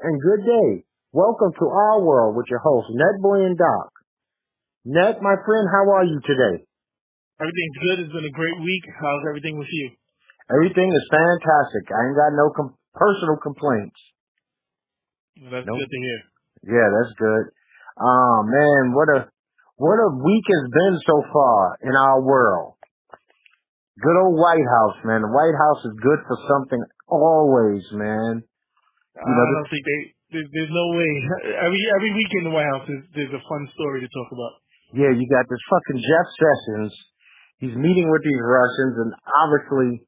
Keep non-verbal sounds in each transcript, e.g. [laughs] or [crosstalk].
And good day. Welcome to our world with your hosts, Netboy and Doc. Net, my friend, how are you today? Everything's good. It's been a great week. How's everything with you? Everything is fantastic. I ain't got no com- personal complaints. That's Nope. good to hear. Yeah, that's good. Oh man, what a what a week has been so far in our world. Good old White House, man. The White House is good for something always, man. You I don't think they. There's, there's no way. [laughs] Every every week in the White House, there's, there's a fun story to talk about. Yeah, you got this fucking Jeff Sessions. He's meeting with these Russians and obviously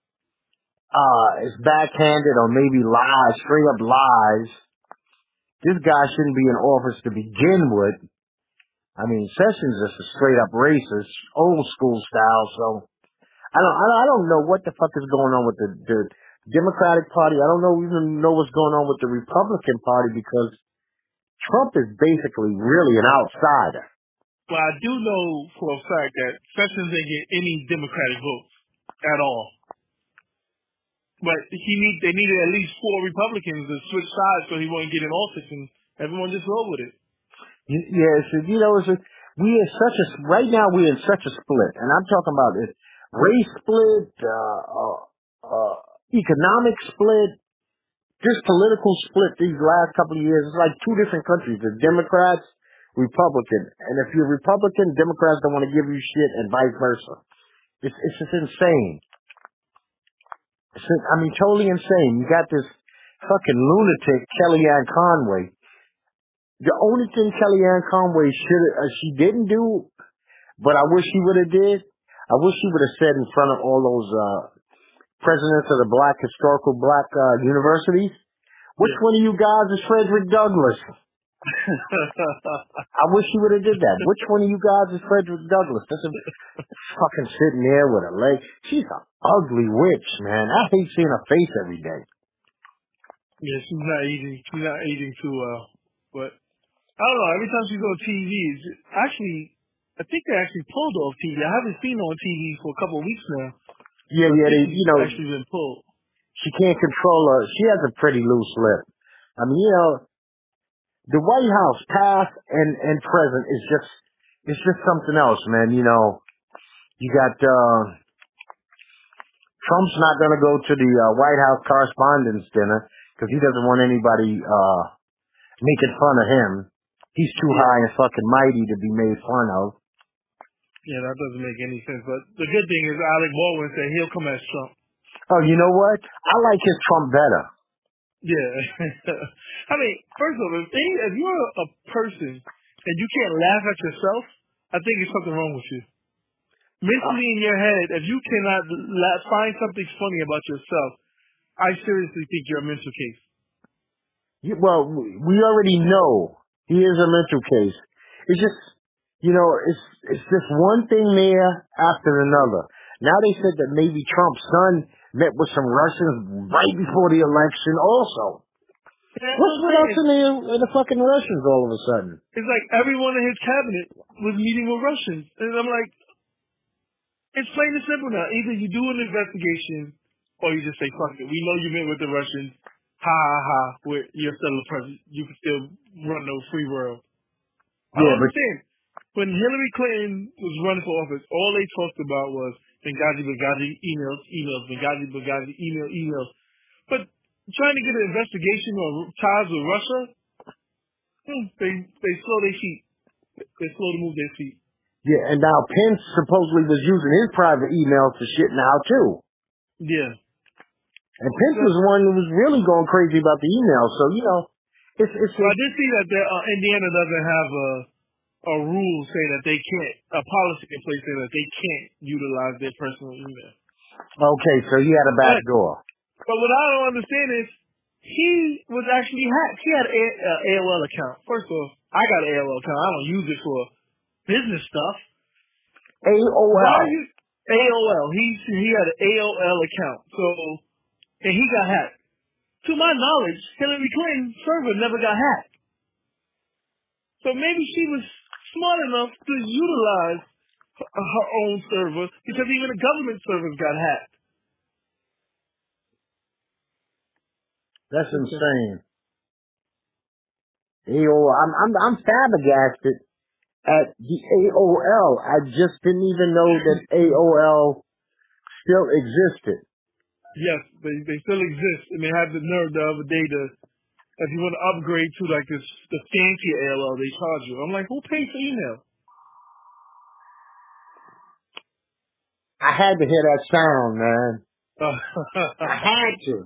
uh is backhanded or maybe lies, straight up lies. This guy shouldn't be in office to begin with. I mean, Sessions is a straight up racist, old school style, so I don't I don't I don't know what the fuck is going on with the, the Democratic Party. I don't know even know what's going on with the Republican Party because Trump is basically really an outsider. Well, I do know for a fact that Sessions didn't get any Democratic votes at all. But he need they needed at least four Republicans to switch sides so he wouldn't get in office, and everyone just rolled with it. Yes, you know, it's a, we are such a right now we're in such a split, and I'm talking about it race split, uh, uh, uh, economic split, this political split. These last couple of years, it's like two different countries: the Democrats, Republican, and if you're Republican, Democrats don't want to give you shit, and vice versa. It's it's just insane. It's, I mean, totally insane. You got this fucking lunatic Kellyanne Conway the only thing Kellyanne Conway should uh, she didn't do, but I wish she would have did. I wish she would have said in front of all those uh presidents of the black historical black uh, universities, which Yeah. one of you guys is Frederick Douglass? [laughs] I wish she would have did that. Which one of you guys is Frederick Douglass? That's a fucking sitting there with a leg. She's an ugly witch, man. I hate seeing her face every day. yeah, she's not eating. She's not eating too well. But I don't know. Every time she's on TV, it's actually, I think they actually pulled off TV. I haven't seen her on TV for a couple of weeks now. Yeah, yeah, they, you know, actually been pulled. she can't control her. She has a pretty loose lip. I mean, you know, the White House past and and present is just it's just something else, man. You know, you got uh Trump's not going to go to the uh, White House Correspondents' Dinner because he doesn't want anybody uh making fun of him. He's too high and fucking mighty to be made fun of. Yeah, that doesn't make any sense. But the good thing is Alec Baldwin said he'll come as Trump. Oh, you know what? I like his Trump better. Yeah. [laughs] I mean, first of all, if, you're a person and you can't laugh at yourself, I think there's something wrong with you. Uh. Mentally in your head, if you cannot la- find something funny about yourself, I seriously think you're a mental case. You, well, we we already know he is a mental case. It's just, you know, it's it's just one thing there after another. Now they said that maybe Trump's son met with some Russians right before the election. Also, what's with us and the, and the fucking Russians all of a sudden? It's like everyone in his cabinet was meeting with Russians. And I'm like, it's plain and simple now. Either you do an investigation or you just say, fuck it. We know you met with the Russians. Ha ha ha. We're, you're still a president. You can still run the free world. I Yeah, but- understand. When Hillary Clinton was running for office, all they talked about was Benghazi, Benghazi, emails, emails, Benghazi, Benghazi, email, emails. But trying to get an investigation on ties with Russia, hmm, they they slow their feet. They slow to move their feet. Yeah, and now Pence supposedly was using his private emails for shit now too. Yeah. And Pence was the one who was really going crazy about the emails. So you know, it's it's So I did see that the, uh, Indiana doesn't have a a rule saying that they can't a policy in place saying that they can't utilize their personal email. okay. So he had a back But- door. But what I don't understand is he was actually hacked. He had an AOL uh, account. First of all, I got an AOL account. I don't use it for business stuff. AOL. you AOL? He he had an AOL account. So and he got hacked. To my knowledge, Hillary Clinton's server never got hacked. So maybe she was smart enough to utilize her, own server because even the government servers got hacked. That's insane. AOL. I'm I'm I'm flabbergasted at the AOL. I just didn't even know that AOL still existed. Yes, they they still exist, and they had the nerve the other day to if you want to upgrade to like this the fancy AOL, they charge you. I'm like, who pays for email? I had to hear that sound, man. [laughs] I had to.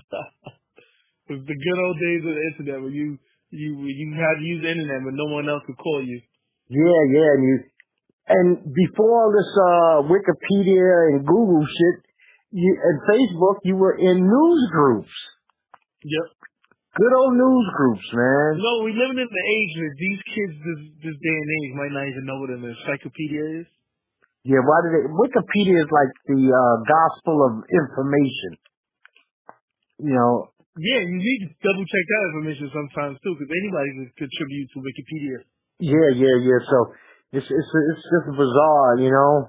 [laughs] it was the good old days of the internet when you you you had to use the internet when no one else could call you. Yeah, yeah, and you and before all this uh Wikipedia and Google shit, you and Facebook, you were in news groups. Yep. Good old news groups, man. No, we live in the age where these kids this this day and age might not even know what an encyclopedia is. Yeah, why did it? Wikipedia is like the uh, gospel of information. You know. Yeah, you need to double check that information sometimes too, because anybody can contribute to Wikipedia. Yeah, yeah, yeah. So it's it's it's just bizarre, you know.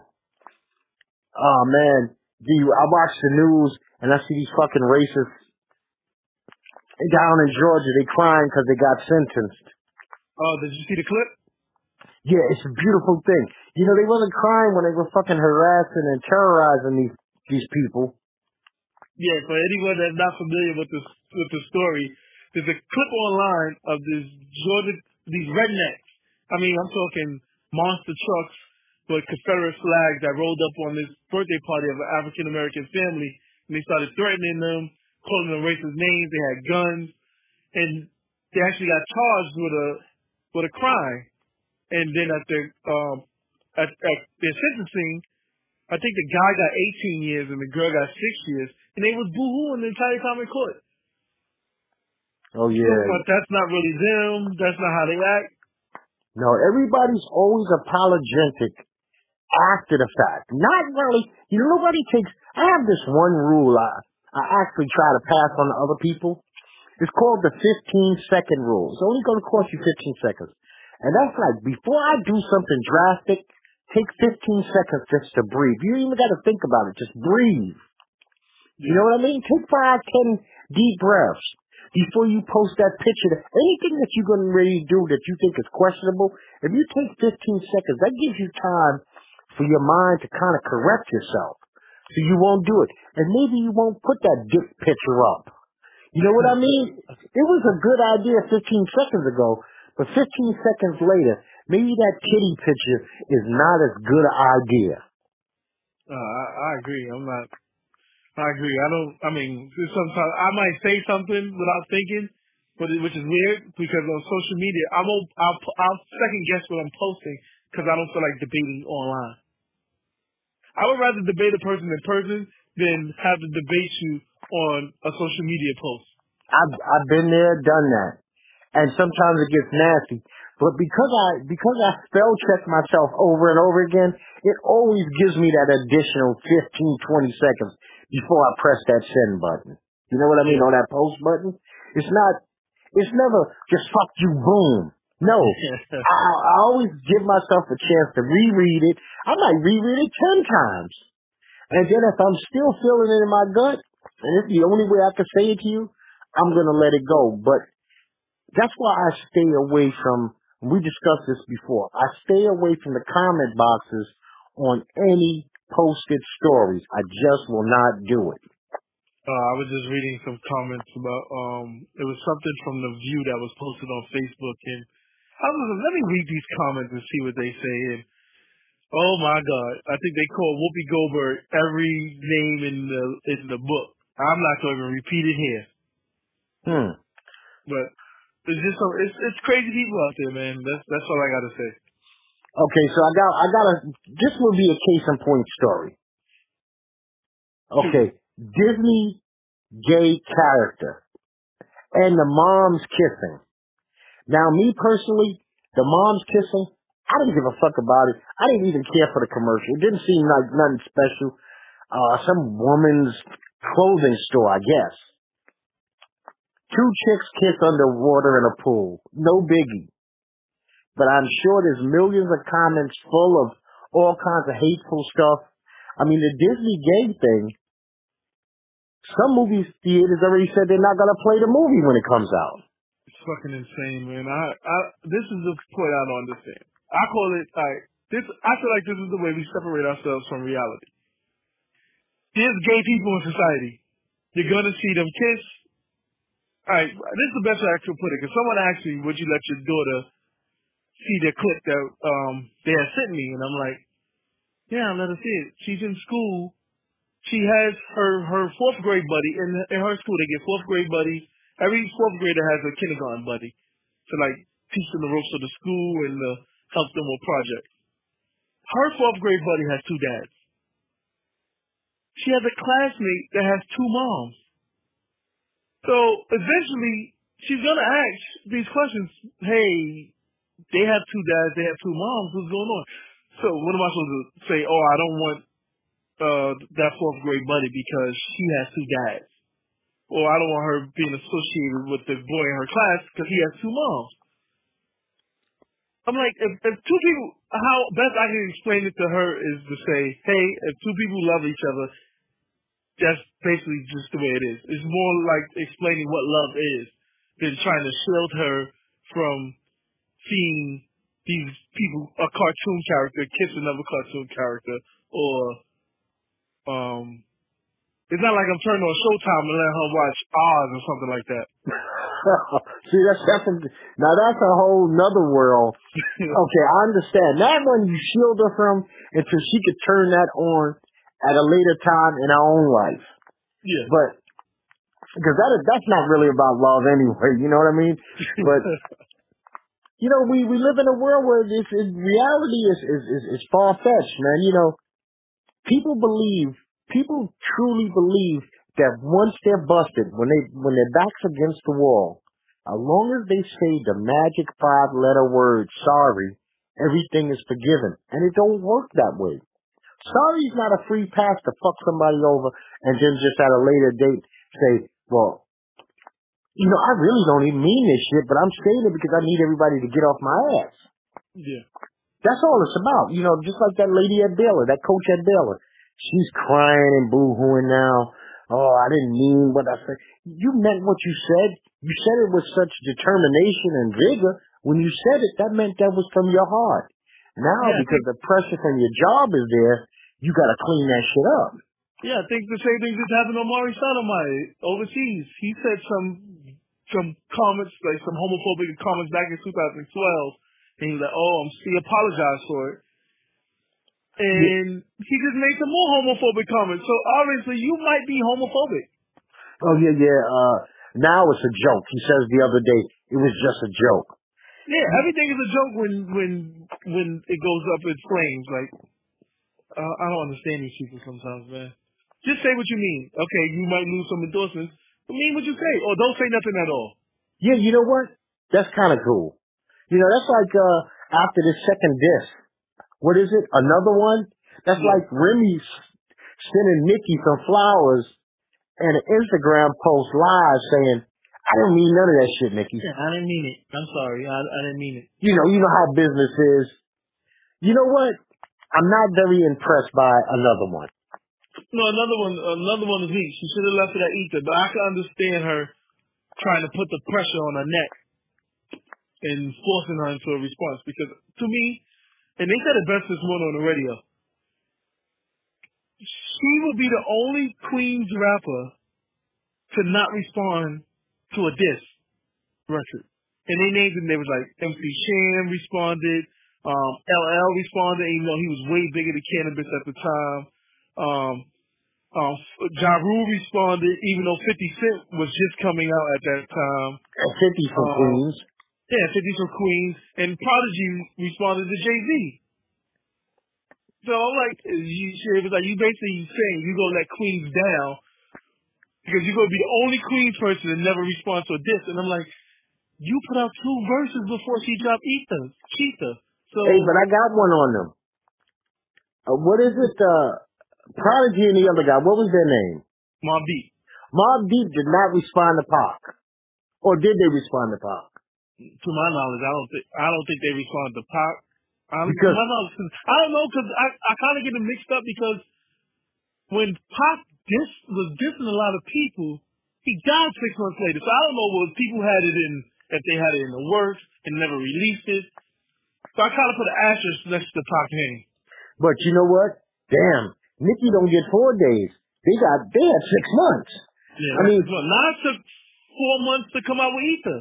Oh man, do you, I watch the news and I see these fucking racists down in Georgia. They crying because they got sentenced. Oh, did you see the clip? Yeah, it's a beautiful thing. You know, they wasn't crying when they were fucking harassing and terrorizing these these people. Yeah, for anyone that's not familiar with this with the story, there's a clip online of this Georgia these rednecks. I mean, I'm talking monster trucks with Confederate flags that rolled up on this birthday party of an African American family, and they started threatening them, calling them racist names. They had guns, and they actually got charged with a with a crime and then at the um at, at their sentencing, I think the guy got 18 years and the girl got six years, and they was boohooing the entire time in court. Oh yeah. But that's not really them. That's not how they act. No, everybody's always apologetic after the fact. Not really. You know, nobody takes. I have this one rule I I actually try to pass on to other people. It's called the 15 second rule. It's only going to cost you 15 seconds. And that's like, before I do something drastic, take 15 seconds just to breathe. You even got to think about it. Just breathe. You know what I mean? Take five, ten deep breaths before you post that picture. Anything that you're going to really do that you think is questionable, if you take 15 seconds, that gives you time for your mind to kind of correct yourself. So you won't do it. And maybe you won't put that dick picture up. You know what I mean? It was a good idea 15 seconds ago, but 15 seconds later, maybe that kitty picture is not as good an idea. Uh, I, I agree. I'm not. I agree. I don't. I mean, sometimes I might say something without thinking, but it, which is weird because on social media, I won't. I'll, I'll second guess what I'm posting because I don't feel like debating online. I would rather debate a person in person than have to debate you on a social media post. I've I've been there, done that and sometimes it gets nasty. But because I because I spell check myself over and over again, it always gives me that additional 15, 20 seconds before I press that send button. You know what I mean? On that post button. It's not it's never just fuck you boom. No. [laughs] I, I always give myself a chance to reread it. I might reread it ten times. And then if I'm still feeling it in my gut, and it's the only way I can say it to you, I'm gonna let it go. But that's why I stay away from, we discussed this before, I stay away from the comment boxes on any posted stories. I just will not do it. Uh, I was just reading some comments about, um, it was something from The View that was posted on Facebook and I was like, let me read these comments and see what they say. And oh my God, I think they call Whoopi Goldberg every name in the, in the book. I'm not going to repeat it here. Hmm. But it's just so it's it's crazy people out there, man. That's that's all I gotta say. Okay, so I got I got a this will be a case in point story. Okay, Disney gay character and the mom's kissing. Now, me personally, the mom's kissing, I didn't give a fuck about it. I didn't even care for the commercial. It didn't seem like nothing special. Uh, some woman's clothing store, I guess. Two chicks kiss underwater in a pool. No biggie. But I'm sure there's millions of comments full of all kinds of hateful stuff. I mean, the Disney gay thing, some movie theaters already said they're not going to play the movie when it comes out. Fucking insane, man. I, I, this is the point I don't understand. I call it, like, this, I feel like this is the way we separate ourselves from reality. There's gay people in society. You're gonna see them kiss. Alright, this is the best way I could put it, cause someone asked me, would you let your daughter see the clip that, um, they had sent me? And I'm like, yeah, I'll let her see it. She's in school. She has her, her fourth grade buddy. In, in her school, they get fourth grade buddies every fourth grader has a kindergarten buddy to like teach them the ropes of the school and uh, help them with projects. Her fourth grade buddy has two dads. She has a classmate that has two moms. So eventually, she's gonna ask these questions. Hey, they have two dads, they have two moms. What's going on? So what am I supposed to say? Oh, I don't want uh that fourth grade buddy because she has two dads or I don't want her being associated with the boy in her class because he has two moms. I'm like, if, if two people, how best I can explain it to her is to say, hey, if two people love each other, that's basically just the way it is. It's more like explaining what love is than trying to shield her from seeing these people, a cartoon character kiss another cartoon character, or um, it's not like I'm turning on Showtime and letting her watch Oz or something like that. [laughs] See, that's that's a, now that's a whole nother world. [laughs] okay, I understand that one. You shield her from until she could turn that on at a later time in her own life. Yeah, but because that is that's not really about love anyway. You know what I mean? But [laughs] you know, we we live in a world where this is, reality is is is, is far fetched, man. You know, people believe people truly believe that once they're busted, when they when their backs against the wall, as long as they say the magic five letter word sorry, everything is forgiven. And it don't work that way. Sorry is not a free pass to fuck somebody over and then just at a later date say, well, you know, I really don't even mean this shit, but I'm saying it because I need everybody to get off my ass. Yeah. That's all it's about. You know, just like that lady at Baylor, that coach at Baylor. She's crying and boo-hooing now. Oh, I didn't mean what I said. You meant what you said. You said it with such determination and vigor. When you said it, that meant that was from your heart. Now, yeah, because the pressure from your job is there, you got to clean that shit up. Yeah, I think the same thing just happened to Mari Sotomayor overseas. He said some some comments, like some homophobic comments back in 2012, and he was like, "Oh, I'm he apologized for it." And yeah. he just made some more homophobic comments. So obviously, you might be homophobic. Oh yeah, yeah. Uh, now it's a joke. He says the other day it was just a joke. Yeah, everything is a joke when when when it goes up in flames. Like uh, I don't understand these people sometimes, man. Just say what you mean. Okay, you might lose some endorsements, but mean what you say, or don't say nothing at all. Yeah, you know what? That's kind of cool. You know, that's like uh after the second disc what is it? Another one? That's yeah. like Remy sending Nicki some flowers and an Instagram post live saying, I didn't mean none of that shit, Nicki. Yeah, I didn't mean it. I'm sorry. I, I didn't mean it. You know, you know how business is. You know what? I'm not very impressed by another one. No, another one, another one is me. She should have left it at Ether, but I can understand her trying to put the pressure on her neck and forcing her into a response because to me, and they said it best this morning on the radio. She will be the only Queens rapper to not respond to a diss record. And they named him. They was like MC Shan responded, um, LL responded, even though he was way bigger than Canibus at the time. Um, um, ja Rule responded, even though 50 Cent was just coming out at that time. 50 from um, Queens. Yeah, 50 from Queens. And Prodigy responded to Jay Z. So I'm like, you, it was like you basically saying you gonna let Queens down because you're gonna be the only Queens person that never responds to a diss. And I'm like, you put out two verses before she dropped Ether, Cheetah. So hey, but I got one on them. Uh, what is it? Uh, Prodigy and the other guy. What was their name? Mobb Deep. Mobb Deep did not respond to Pac, or did they respond to Pac? To my knowledge, I don't think I don't think they responded to Pac. Um, because I don't know because I I kind of get them mixed up because when Pac diss was dissing a lot of people, he died six months later. So I don't know what people had it in if they had it in the works and never released it. So I kind of put an asterisk next to Pac Man. But you know what? Damn, Nicki don't get four days. They got they had six months. Yeah, I mean, well, Nas took four months to come out with Ether.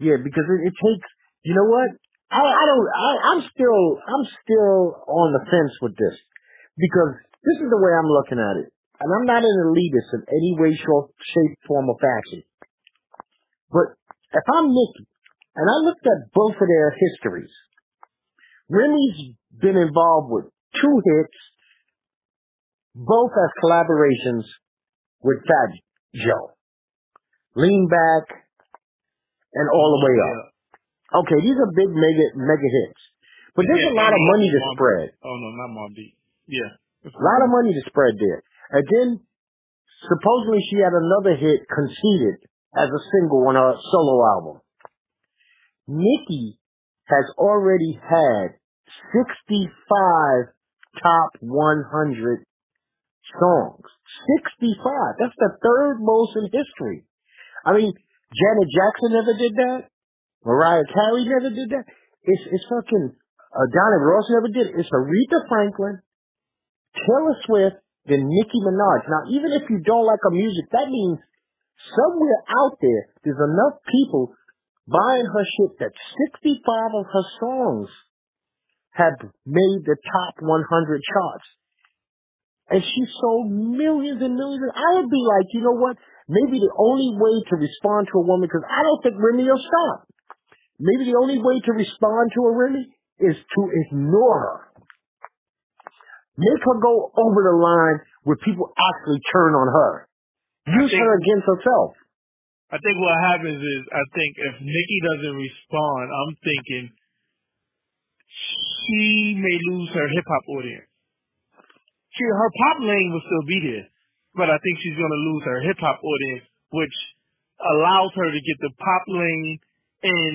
Yeah, because it, it takes. You know what? I I don't. I, I'm still I'm still on the fence with this because this is the way I'm looking at it, and I'm not an elitist in any way, shape, form, or fashion. But if I'm Nicki, and I looked at both of their histories, Remy's been involved with two hits, both as collaborations with Fat Joe. Lean Back and All the Way Up. Okay, these are big mega mega hits. But there's Yeah, a lot of money to spread. Oh no, not Mobb Deep. Yeah. A lot of money to spread there. And then supposedly she had another hit, Conceited, as a single on her solo album. Nicki has already had 65 top 100 songs. 65. That's the third most in history. I mean, Janet Jackson never did that. Mariah Carey never did that. It's it's fucking uh, Diana Ross never did it. It's Aretha Franklin, Taylor Swift, then Nicki Minaj. Now, even if you don't like her music, that means somewhere out there, there's enough people buying her shit that 65 of her songs have made the top 100 charts. And she sold millions and millions. I would be like, you know what? Maybe the only way to respond to a woman, because I don't think Remy will stop. Maybe the only way to respond to a Remy is to ignore her. Make her go over the line where people actually turn on her. Use think- her against herself. I think what happens is I think if Nicki doesn't respond, I'm thinking she may lose her hip hop audience. She her pop lane will still be there, but I think she's gonna lose her hip hop audience, which allows her to get the pop lane in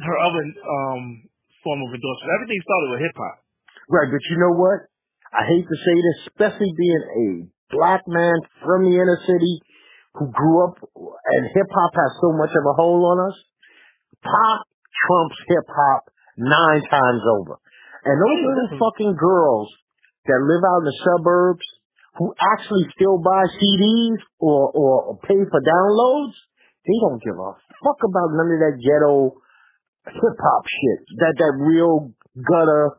her other um form of endorsement. Everything started with hip hop. Right, but you know what? I hate to say this, especially being a black man from the inner city who grew up and hip hop has so much of a hold on us. Pop trumps hip hop nine times over. And those little fucking girls that live out in the suburbs who actually still buy CDs or, or pay for downloads, they don't give a fuck about none of that ghetto hip hop shit. That that real gutter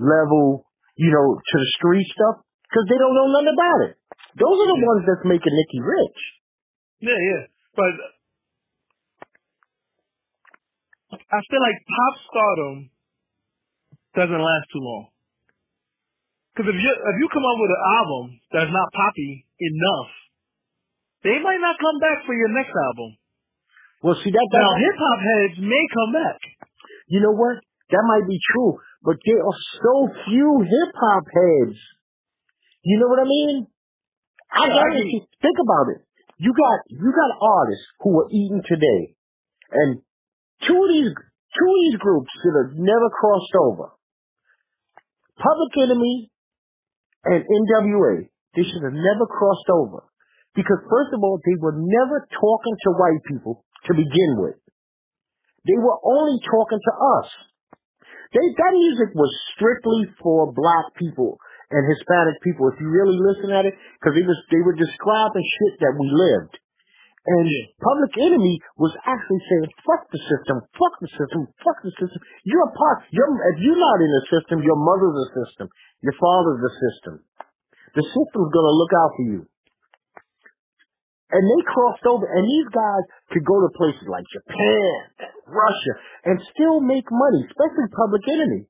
level, you know, to the street stuff, because they don't know nothing about it. Those are the Yeah. ones that's making Nicki rich. Yeah, yeah. But I feel like pop stardom doesn't last too long. Because if you if you come up with an album that's not poppy enough, they might not come back for your next album. Well, see that Now hip hop heads may come back. you know what? That might be true, but there are so few hip hop heads. You know what I mean? I Yeah, I guarantee. you think about it. You got you got artists who are eating today, and two of these two of these groups should have never crossed over. Public Enemy and NWA, they should have never crossed over. Because first of all, they were never talking to white people to begin with. They were only talking to us. They, that music was strictly for black people and Hispanic people, if you really listen at it, because they was they were describing shit that we lived. And Yeah. Public Enemy was actually saying, fuck the system, fuck the system, fuck the system. You're a part, you're, if you're not in the system, your mother's the system. Your father's the system. The system's gonna look out for you. And they crossed over, and these guys could go to places like Japan, Russia, and still make money, especially Public Enemy.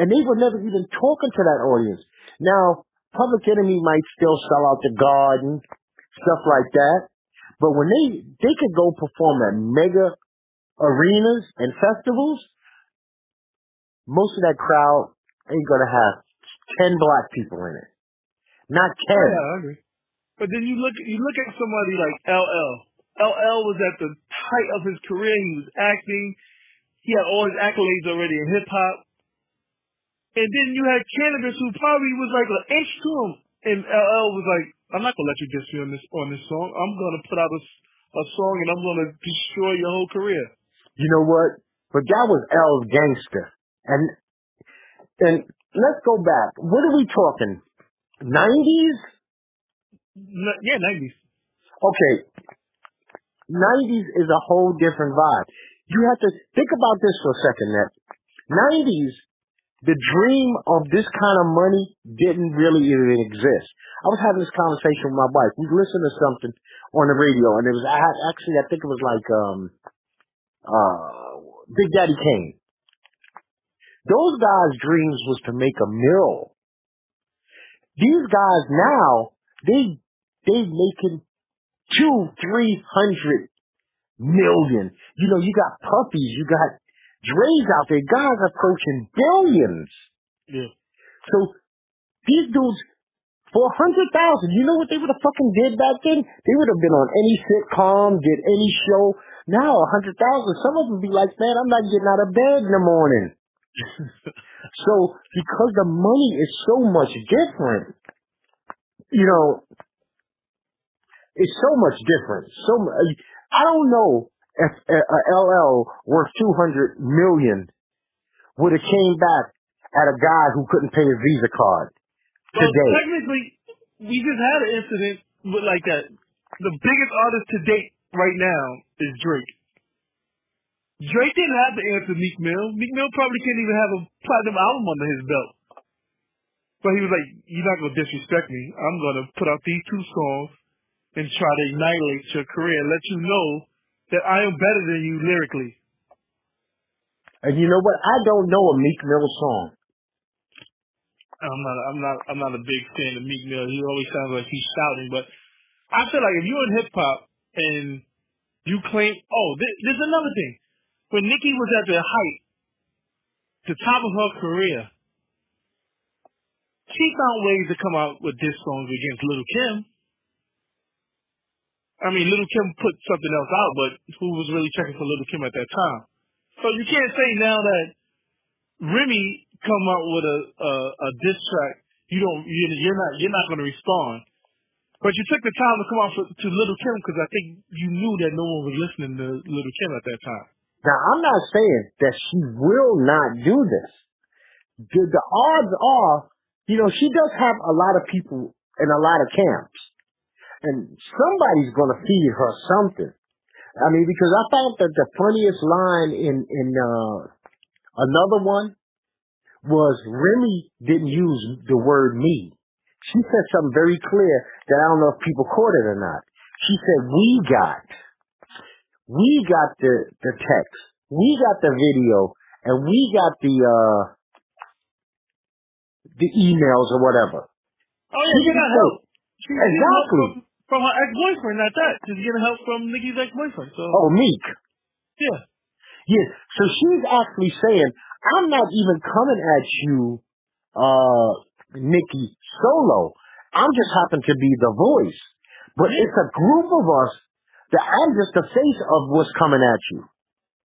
And they were never even talking to that audience. Now, Public Enemy might still sell out the garden, stuff like that. But when they, they could go perform at mega arenas and festivals, most of that crowd ain't gonna have 10 black people in it. Not 10. Yeah, I agree. But then you look you look at somebody like LL. LL was at the height of his career. He was acting. He had all his accolades already in hip hop. And then you had Canibus, who probably was like an inch to him, and LL was like, "I'm not gonna let you diss me on this on this song. I'm gonna put out a song and I'm gonna destroy your whole career. You know what? But that was L's gangster. And and let's go back. What are we talking? Nineties? Yeah, nineties. Okay. Nineties is a whole different vibe. You have to think about this for a second, Net. Nineties, the dream of this kind of money didn't really even exist. I was having this conversation with my wife. We listened to something on the radio, and it was actually I think it was like um uh Big Daddy Kane. Those guys' dreams was to make a mill. These guys now they they making two, three hundred million. You know, you got Puffy's, you got Dre's out there, guys approaching billions. Yeah. So these dudes, for a hundred thousand, you know what they would have fucking did back then? They would have been on any sitcom, did any show. Now a hundred thousand, some of them be like, man, I'm not getting out of bed in the morning. [laughs] so because the money is so much different, you know, it's so much different. So I don't know if a, uh, a uh, LL worth two hundred million would have came back at a guy who couldn't pay his Visa card Well, today. technically, we just had an incident with like that. The biggest artist to date right now is Drake. Drake didn't have to answer Meek Mill. Meek Mill probably can't even have a platinum album under his belt. But he was like, "You're not gonna disrespect me. I'm gonna put out these two songs and try to annihilate your career and let you know that I am better than you lyrically." And you know what? I don't know a Meek Mill song. I'm not, I'm not, I'm not a big fan of Meek Mill. He always sounds like he's shouting, but I feel like if you're in hip hop and you claim, oh, th- there's another thing. When Nicki was at the height, the top of her career, she found ways to come out with diss songs against Little Kim. I mean, Little Kim put something else out, but who was really checking for Little Kim at that time? So you can't say now that Remy come out with a a, a diss track, you don't you're, not you're not going to respond. But you took the time to come out for, to Little Kim because I think you knew that no one was listening to Little Kim at that time. Now I'm not saying that she will not do this. The, the odds are, you know, she does have a lot of people in a lot of camps, and somebody's going to feed her something. I mean, because I thought that the funniest line in in uh, another one was Remy didn't use the word me. She said something very clear that I don't know if people caught it or not. She said, "We got, we got the the text, we got the video, and we got the uh the emails or whatever." Oh yeah, She she got help. She Exactly. From, her ex-boyfriend, not that. She's getting help from Nicki's ex-boyfriend. So Oh, Meek. yeah, Yes. So she's actually saying, I'm not even coming at you, uh, Nicki solo. I'm just happen to be the voice. But it's a group of us that I'm just the face of what's coming at you.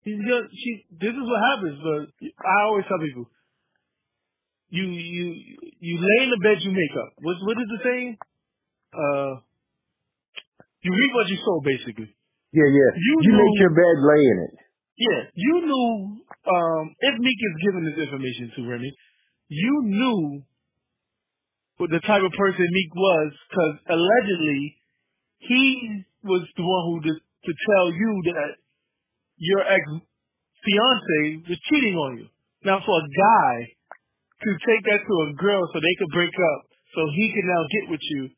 she's she. This is what happens. But I always tell people, you you you lay in the bed you make up. What what is the saying? Uh, you reap what you sow, basically. Yeah, yeah. You You, know- make your bed, lay in it. Yeah, you knew um, if Meek is giving this information to Remy, you knew what the type of person Meek was because allegedly he was the one who to, to tell you that your ex fiance was cheating on you. Now, for a guy to take that to a girl so they could break up, so he can now get with you,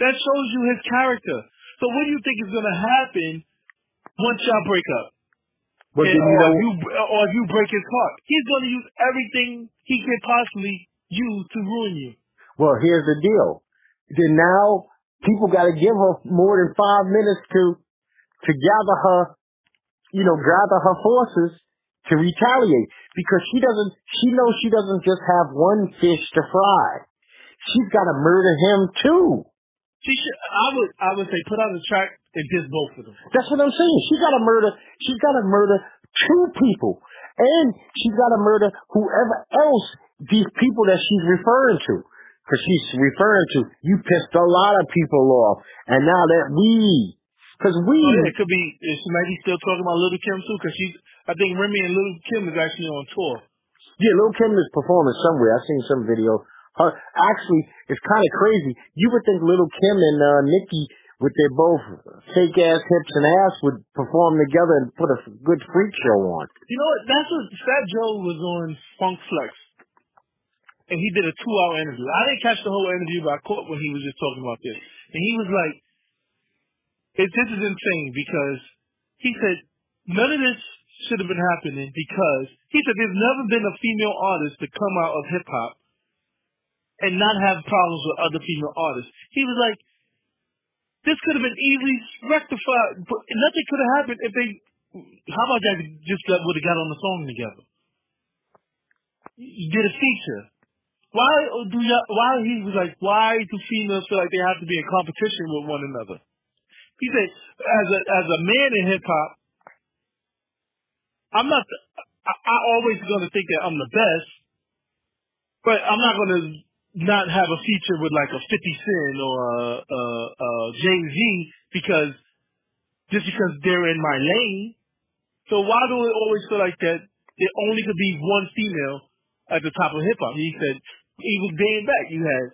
that shows you his character. So, what do you think is going to happen once y'all break up? But And- or, know, if you, or if you break his heart, he's going to use everything he can possibly use to ruin you. well, here's the deal. Then now people got to give her more than five minutes to to gather her, you know, gather her forces to retaliate because she doesn't. She knows she doesn't just have one fish to fry. She's got to murder him too. She should, I would, I would say, put on a track and diss both of them. That's what I'm saying. She's got to murder. She's got to murder two people, and she's got to murder whoever else these people that she's referring to. Because she's referring to you pissed a lot of people off, and now that we Because we, Oh, yeah, it could be. Is maybe still talking about Little Kim too? Because she's. I think Remy and Little Kim is actually on tour. yeah, Little Kim is performing somewhere. I've seen some video. Her actually, it's kind of crazy. You would think Little Kim and uh, Nicki, with their both fake ass hips and ass, would perform together and put a good freak show on. You know what? That's what Fat Joe was on Funk Flex, and he did a two-hour interview. I didn't catch the whole interview, but I caught when he was just talking about this, and he was like, "It this is insane because he said none of this should have been happening because he said there's never been a female artist to come out of hip hop and not have problems with other female artists. He was like." This could have been easily rectified, but nothing could have happened if they how about that just got would have got on the song together? You did a feature. Why do you, why he was like why do females feel like they have to be in competition with one another? He said as a as a man in hip hop, I'm not I, I always gonna think that I'm the best, but I'm not gonna not have a feature with like a 50 Cent or a, a, a Jay Z because just because they're in my lane. So why do it always feel like that there only could be one female at the top of hip hop? He said even dating back you had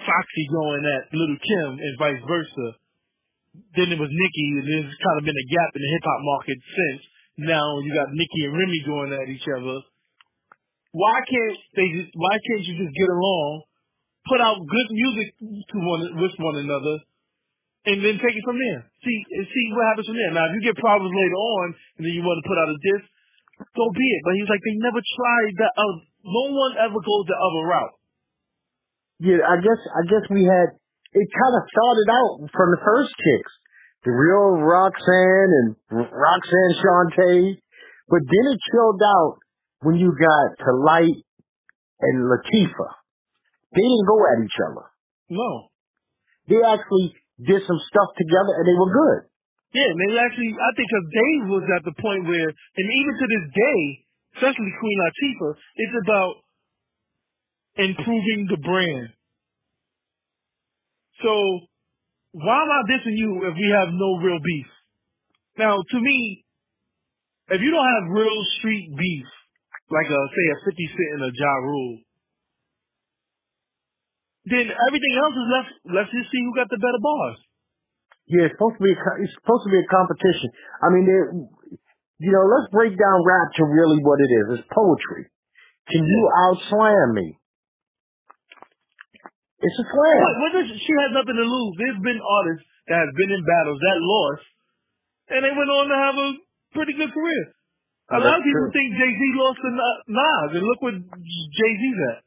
Foxy going at Little Kim and vice versa. Then it was Nicki and there's kind of been a gap in the hip hop market since. Now you got Nicki and Remy going at each other. Why can't they just why can't you just get along, put out good music to one with one another and then take it from there. See see what happens from there. Now, if you get problems later on and then you want to put out a disc, so be it. But he's like, they never tried that. Uh, no one ever goes the other route. Yeah, I guess I guess we had it kind of started out from the first chicks, the real Roxanne and Roxanne Shante, but then it chilled out when you got to Lyte and Latifah. They didn't go at each other. No. They actually did some stuff together and they were good. Yeah, and they actually, I think, because Dave was at the point where, and even to this day, especially Queen Latifah, it's about improving the brand. So, why am I dissing you if we have no real beef? Now, to me, if you don't have real street beef, like a, say a 50 Cent and a Ja Rule, then everything else is left, let's just see who got the better bars. Yeah, it's supposed to be a, it's supposed to be a competition. I mean, there- you know, let's break down rap to really what it is. It's poetry. Can you outslam me? It's a slam. What, what does, she has nothing to lose. There's been artists that have been in battles that lost, and they went on to have a pretty good career. A lot of people true. think Jay Z lost to Nas, and look what Jay Z's at.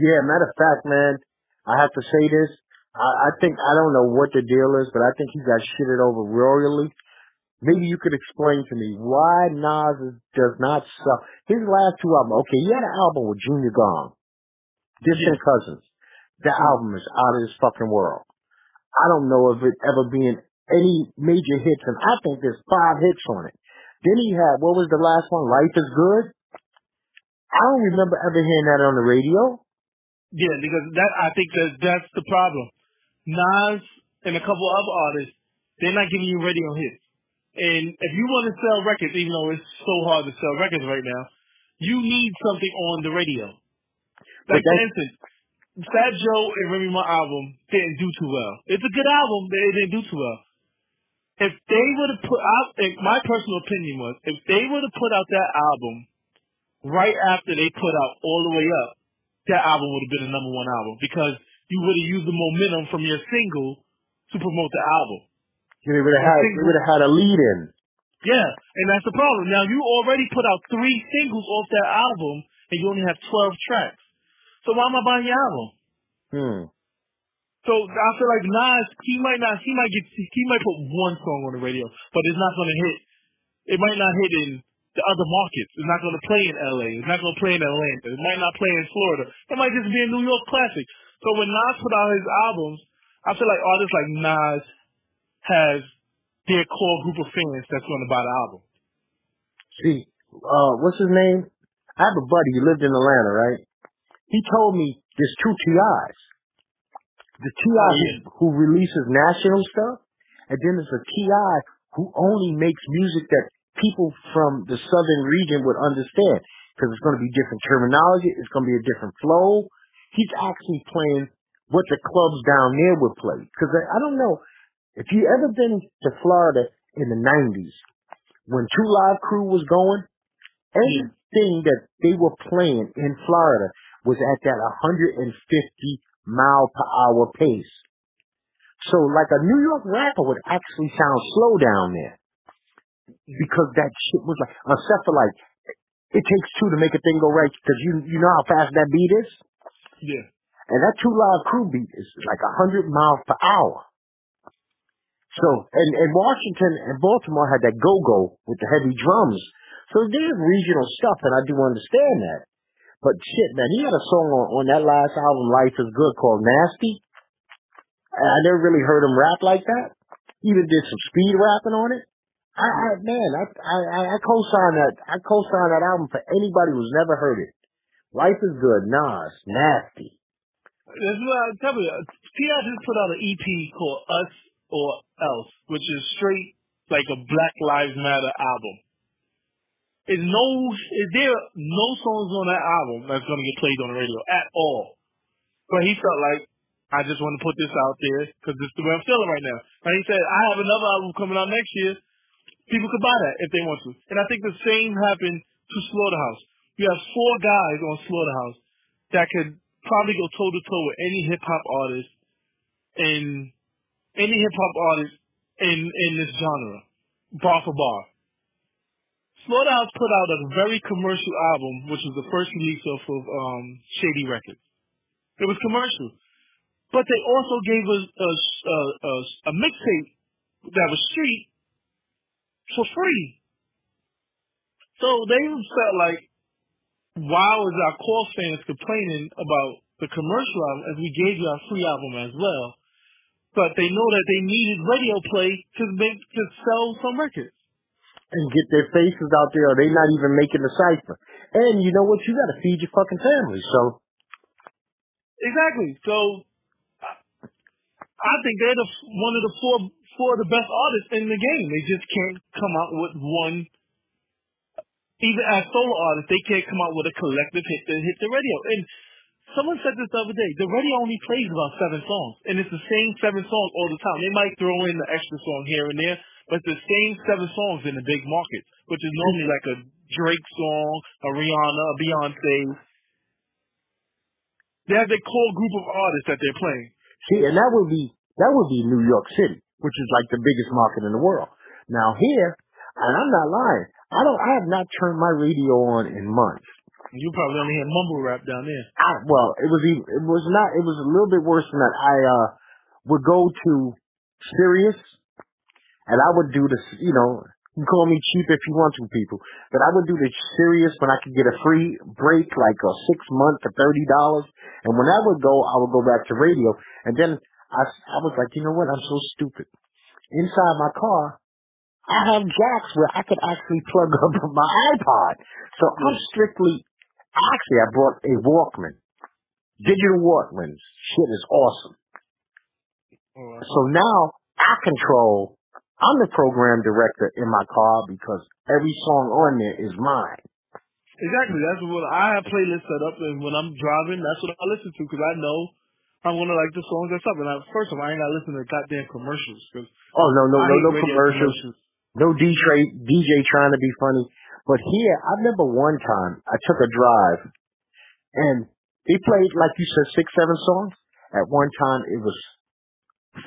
Yeah, matter of fact, man, I have to say this. I, I think I don't know what the deal is, but I think he got shitted over royally. Maybe you could explain to me why Nas does not sell. His last two albums, okay, he had an album with Junior Gong, Distant Cousins. The album is out of this fucking world. I don't know of it ever being any major hits, and I think there's five hits on it. Then he had, what was the last one? Life is Good? I don't remember ever hearing that on the radio. Yeah, because that I think that that's the problem. Nas and a couple other artists, they're not giving you radio hits. And if you want to sell records, even though it's so hard to sell records right now, you need something on the radio. Like for instance, Fat Joe and Remy Ma album didn't do too well. It's a good album, but it didn't do too well. If they would have put out, my personal opinion was, if they would have put out that album right after they put out All the Way Up, that album would have been a number one album because you would have used the momentum from your single to promote the album. They would have had, they would have had a lead in. Yeah, and that's the problem. Now you already put out three singles off that album, and you only have twelve tracks. So why am I buying your album? Hmm. So I feel like Nas, he might not, he might get, he might put one song on the radio, but it's not going to hit. It might not hit in the other markets. It's not going to play in LA. It's not going to play in Atlanta. It might not play in Florida. It might just be a New York classic. So when Nas put out his albums, I feel like artists like Nas has their core group of fans that's going to buy the album. See, uh, what's his name? I have a buddy. He lived in Atlanta, right? He told me there's two TIs. The TI Oh, yeah. who releases national stuff, and then there's a T.I. who only makes music that people from the southern region would understand because it's going to be different terminology, it's going to be a different flow. He's actually playing what the clubs down there would play. Because I, I don't know if you ever been to Florida in the '90s when Two Live Crew was going. Everything that they were playing in Florida was at that 150 mile per hour pace. So like a New York rapper would actually sound slow down there because that shit was like, except for like, it takes two to make a thing go right because you you know how fast that beat is. Yeah. And that two live crew beat is like a hundred miles per hour. So, and, and Washington and Baltimore had that go-go with the heavy drums. So there's regional stuff, and I do understand that. But shit, man, he had a song on, on that last album, Life is Good, called Nasty. And I never really heard him rap like that. He even did some speed rapping on it. I, I man, I, I, I co-sign that, I co-sign that album for anybody who's never heard it. Life is Good, Nas, Nasty. That's what I tell you. T.I. just put out an EP called Us or Else, which is straight like a Black Lives Matter album. Is no, is there no songs on that album that's gonna get played on the radio at all? But he felt like I just want to put this out there because this is the way I'm feeling right now. And he said I have another album coming out next year. People could buy that if they want to. And I think the same happened to Slaughterhouse. You have four guys on Slaughterhouse that could probably go toe to toe with any hip hop artist in any hip hop artist in in this genre, bar for bar. Slaughterhouse put out a very commercial album, which was the first release off of um, Shady Records. It was commercial, but they also gave us a, a, a, a mixtape that was street for free. So they felt like, why was our core fans complaining about the commercial album as we gave you our free album as well? But they know that they needed radio play to make to sell some records and get their faces out there, or they're not even making the cipher. And you know what? You got to feed your fucking family. So exactly. So I think they're the one of the four four of the best artists in the game. They just can't come out with one. Even as solo artists, they can't come out with a collective hit that hit the radio. And someone said this the other day. The radio only plays about seven songs, and it's the same seven songs all the time. They might throw in the extra song here and there, but the same seven songs in the big markets, which is normally like a Drake song, a Rihanna, a Beyonce. They have their core group of artists that they're playing. See, and that would be that would be New York City, which is like the biggest market in the world. Now here, and I'm not lying, I don't, I have not turned my radio on in months. You probably only hear mumble rap down there. I, well, it was even, it was not, it was a little bit worse than that. I uh would go to Sirius, and I would do this, you know, you can call me cheap if you want to, people. But I would do the Sirius when I could get a free break, like a six month for thirty dollars. And when I would go, I would go back to radio. And then I, I was like, you know what? I'm so stupid. Inside my car, I have jacks where I could actually plug up [laughs] my iPod. So I'm strictly, actually, I brought a Walkman, digital Walkmans. Shit is awesome. Oh, so now I control I'm the program director in my car because every song on there is mine. Exactly. That's what I have playlists set up, and when I'm driving, that's what I listen to because I know I'm gonna like the songs that's up. And I, first of all, I ain't gotta listen to goddamn commercials. Cause oh no, no, I no, no commercials. commercials. No DJ, DJ trying to be funny. But here, I remember one time I took a drive, and they played like you said six, seven songs. At one time, it was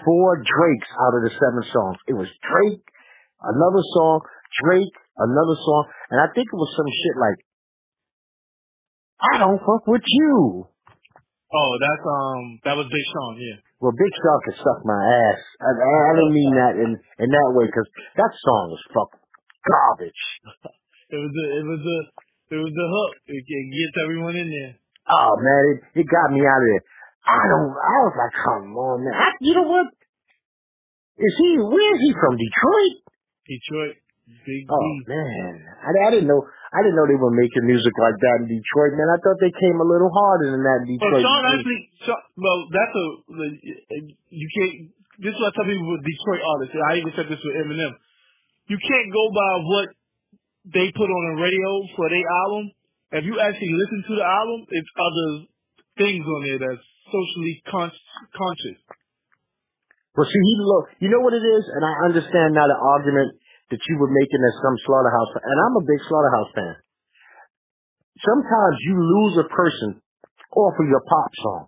four Drakes out of the seven songs. It was Drake, another song, Drake, another song, and I think it was some shit like, I don't fuck with you. Oh, that's um, that was Big Sean, yeah. Well, Big Sean could suck my ass. I, I didn't mean that in, in that way, because that song is fucking garbage. [laughs] It was a, it was a, it was a hook. It, it gets everyone in there. Oh man, it, it got me out of there. I don't, I was like, come on man. I, you know what? Is he, where is he from? Detroit? Detroit, Big Oh D. man, I, I didn't know. I didn't know they were making music like that in Detroit, man. I thought they came a little harder than that in Well, Detroit. Sean actually, Sean, well, that's a you can't. this is what I tell people with Detroit artists. I even said this with Eminem. You can't go by what they put on the radio for their album. If you actually listen to the album, it's other things on there that's socially con- conscious. Well, see, he look, you know what it is, and I understand now the argument that you were making as some slaughterhouse, and I'm a big slaughterhouse fan. Sometimes you lose a person off of your pop song.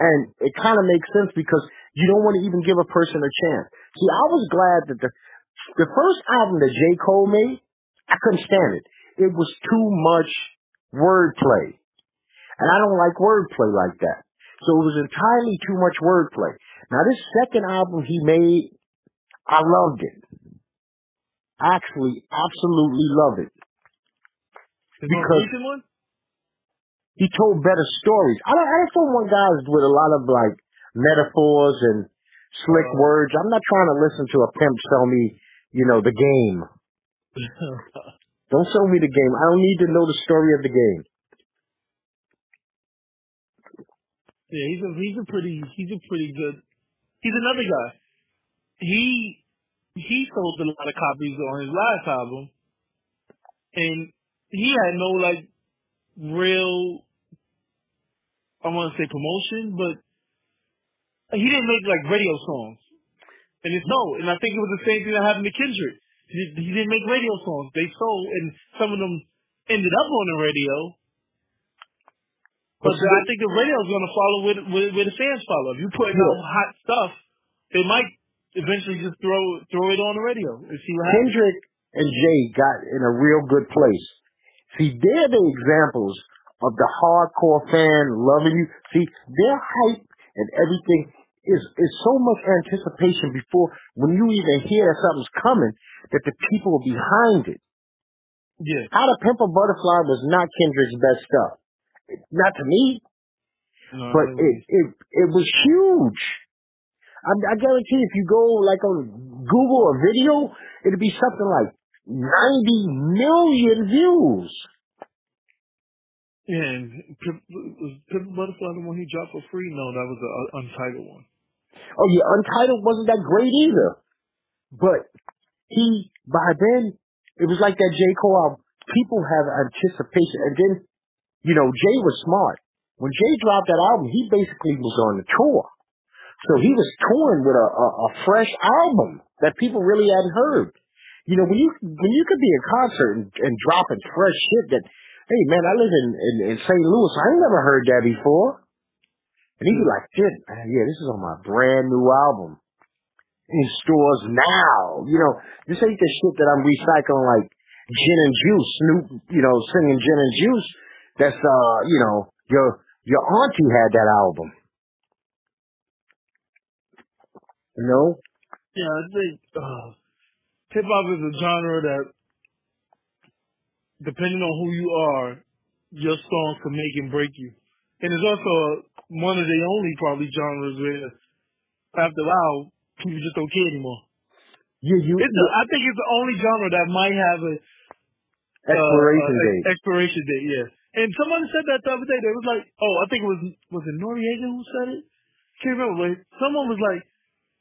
And it kind of makes sense because you don't want to even give a person a chance. See, I was glad that the the first album that J. Cole made, I couldn't stand it. It was too much wordplay. And I don't like wordplay like that. So it was entirely too much wordplay. Now this second album he made, I loved it. Actually, absolutely love it. because he told better stories. I don't, I don't want guys with a lot of like metaphors and slick uh, words. I'm not trying to listen to a pimp sell me, you know, the game. [laughs] don't sell me the game. I don't need to know the story of the game. Yeah, he's a he's a pretty he's a pretty good. He's another guy. He he sold a lot of copies on his last album, and he had no like real. I want to say promotion, but he didn't make like radio songs. And it's no, and I think it was the same thing that happened to Kendrick. He, he didn't make radio songs. They sold, and some of them ended up on the radio. But I think the radio is going to follow where, where, where the fans follow. If you put yeah. out hot stuff, they might eventually just throw throw it on the radio and see what happens. Kendrick and Jay got in a real good place. See, they're the examples of the hardcore fan loving you. See, their hype and everything is is so much anticipation before when you even hear that something's coming that the people are behind it. Yeah. How to Pimp a Butterfly was not Kendrick's best stuff. Not to me. No, but it, it it was huge. I, I guarantee if you go like on Google a video, it'll be something like 90 million views. And was Pimp Butterfly the one he dropped for free? No, that was the Untitled one. Oh yeah, Untitled wasn't that great either. But he, by then, it was like that J. Cole album. People have anticipation. And then, you know, Jay was smart. When Jay dropped that album, he basically was on the tour. So he was touring with a, a, a fresh album that people really hadn't heard. You know, when you when you could be in concert and, and dropping fresh shit that, hey man, I live in, in, in St. Louis, I ain't never heard that before. And he'd be like, shit, yeah, this is on my brand new album. In stores now. You know, this ain't the shit that I'm recycling like gin and juice, Snoop, you know, singing gin and juice. That's uh, you know, your your auntie had that album. Know? Yeah, I think uh, hip hop is a genre that, depending on who you are, your song can make and break you. And it's also one of the only probably genres where after a while people just don't care anymore. Yeah, you. It's a, I think it's the only genre that might have a expiration uh, date. Expiration date, yeah. And someone said that the other day. They was like, "Oh, I think it was was it Noreaga who said it? Can't remember. But someone was like,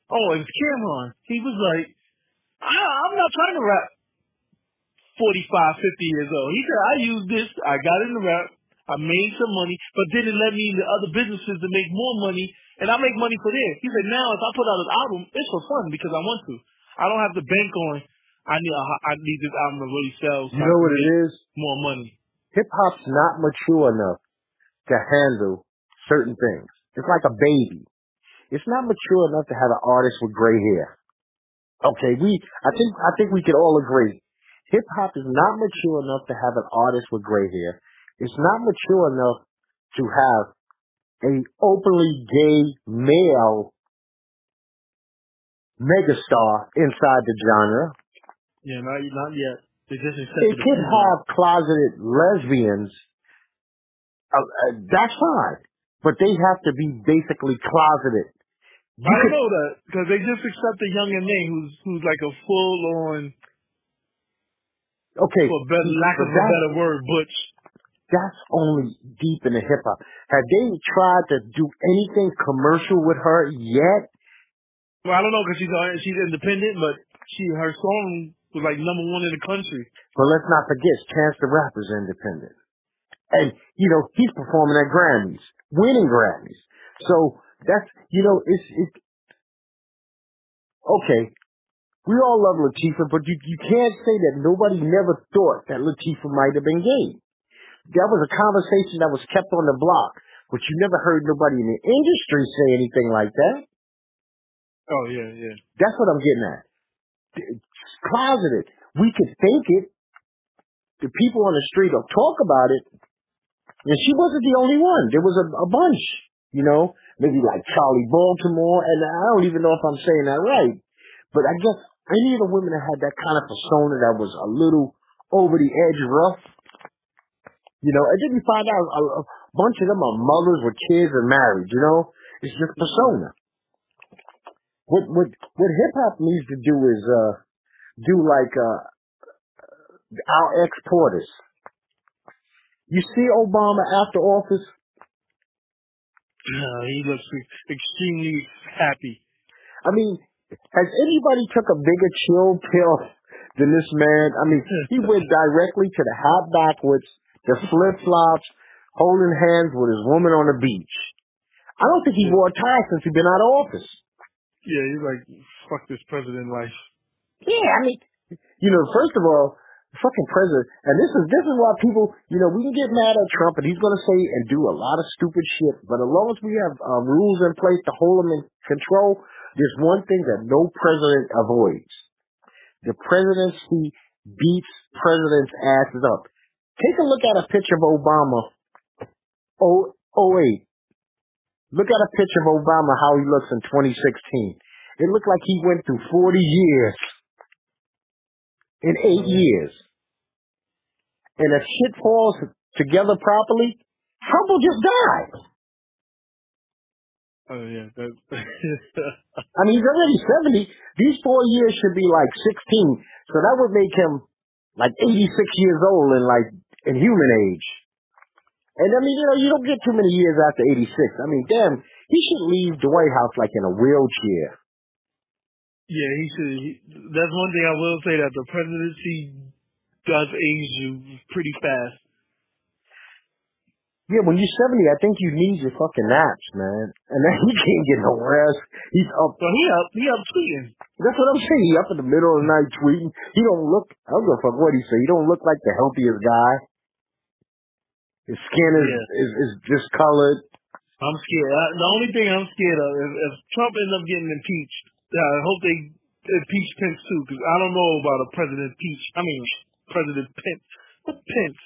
Oh, it was Cam'ron. He was like, I, I'm not trying to rap 45, 50 years old. He said, I used this, I got in the rap, I made some money, but then it led me into other businesses to make more money, and I make money for there. He said, now if I put out an album, it's for fun because I want to. I don't have to bank on, I need, I need this album to really sell. So you know what it is? More money. Hip hop's not mature enough to handle certain things. It's like a baby. It's not mature enough to have an artist with gray hair. Okay, we I think I think we can all agree. Hip hop is not mature enough to have an artist with gray hair. It's not mature enough to have a openly gay male megastar inside the genre. Yeah, not not yet. It could have closeted lesbians. Uh, uh, that's fine, but they have to be basically closeted I don't know that because they just accept a Young M.A who's who's like a full on. Okay. For better lack of a better word, butch. That's only deep in the hip hop. Have they tried to do anything commercial with her yet? Well, I don't know because she's uh, she's independent, but she her song was like number one in the country. But let's not forget, Chance the Rapper's independent. And, you know, he's performing at Grammys, winning Grammys. So that's, you know, it's, it's, okay. We all love Latifah, but you, you can't say that nobody never thought that Latifah might have been gay. That was a conversation that was kept on the block, but you never heard nobody in the industry say anything like that. Oh yeah, yeah. That's what I'm getting at. It's closeted. We could think it. The people on the street will talk about it. And she wasn't the only one. There was a, a bunch, you know, maybe like Charli Baltimore, and I don't even know if I'm saying that right. But I guess any of the women that had that kind of persona that was a little over the edge rough, you know, and then you find out a, a bunch of them are mothers with kids and married, you know? It's just persona. What what what hip hop needs to do is uh do like uh our ex-POTUS. You see Obama after office? No, he looks extremely happy. I mean, has anybody took a bigger chill pill than this man? I mean, he [laughs] went directly to the hat backwards, the flip flops, holding hands with his woman on the beach. I don't think he wore a tie since he's been out of office. Yeah, he's like, fuck this president life. Yeah, I mean, you know, first of all, fucking president, and this is this is why people, you know, we can get mad at Trump, and he's going to say and do a lot of stupid shit. But as long as we have uh, rules in place to hold him in control, there's one thing that no president avoids: the presidency beats presidents' asses up. Take a look at a picture of Obama. Oh, oh wait. Look at a picture of Obama, how he looks in 2016. It looked like he went through 40 years in eight years. And if shit falls together properly, Trump will just die. Oh yeah, that. [laughs] [laughs] I mean, he's already 70. These four years should be like 16. So that would make him like 86 years old in like, in human age. And I mean, you know, you don't get too many years after 86. I mean, damn, he should leave the White House like in a wheelchair. Yeah, he should. That's one thing I will say that the presidency does age you pretty fast. Yeah, when you're 70, I think you need your fucking naps, man. And then [laughs] he can't get no rest. He's up. Well, he up. He up tweeting. That's what I'm saying. He up in the middle of the night tweeting. He don't look. I don't give a fuck what he say. He don't look like the healthiest guy. His skin is Yeah. is, is discolored. I'm scared. I, the only thing I'm scared of is if Trump ends up getting impeached. I hope they impeach Pence too, because I don't know about a President Peach. I mean, President Pence. What Pence?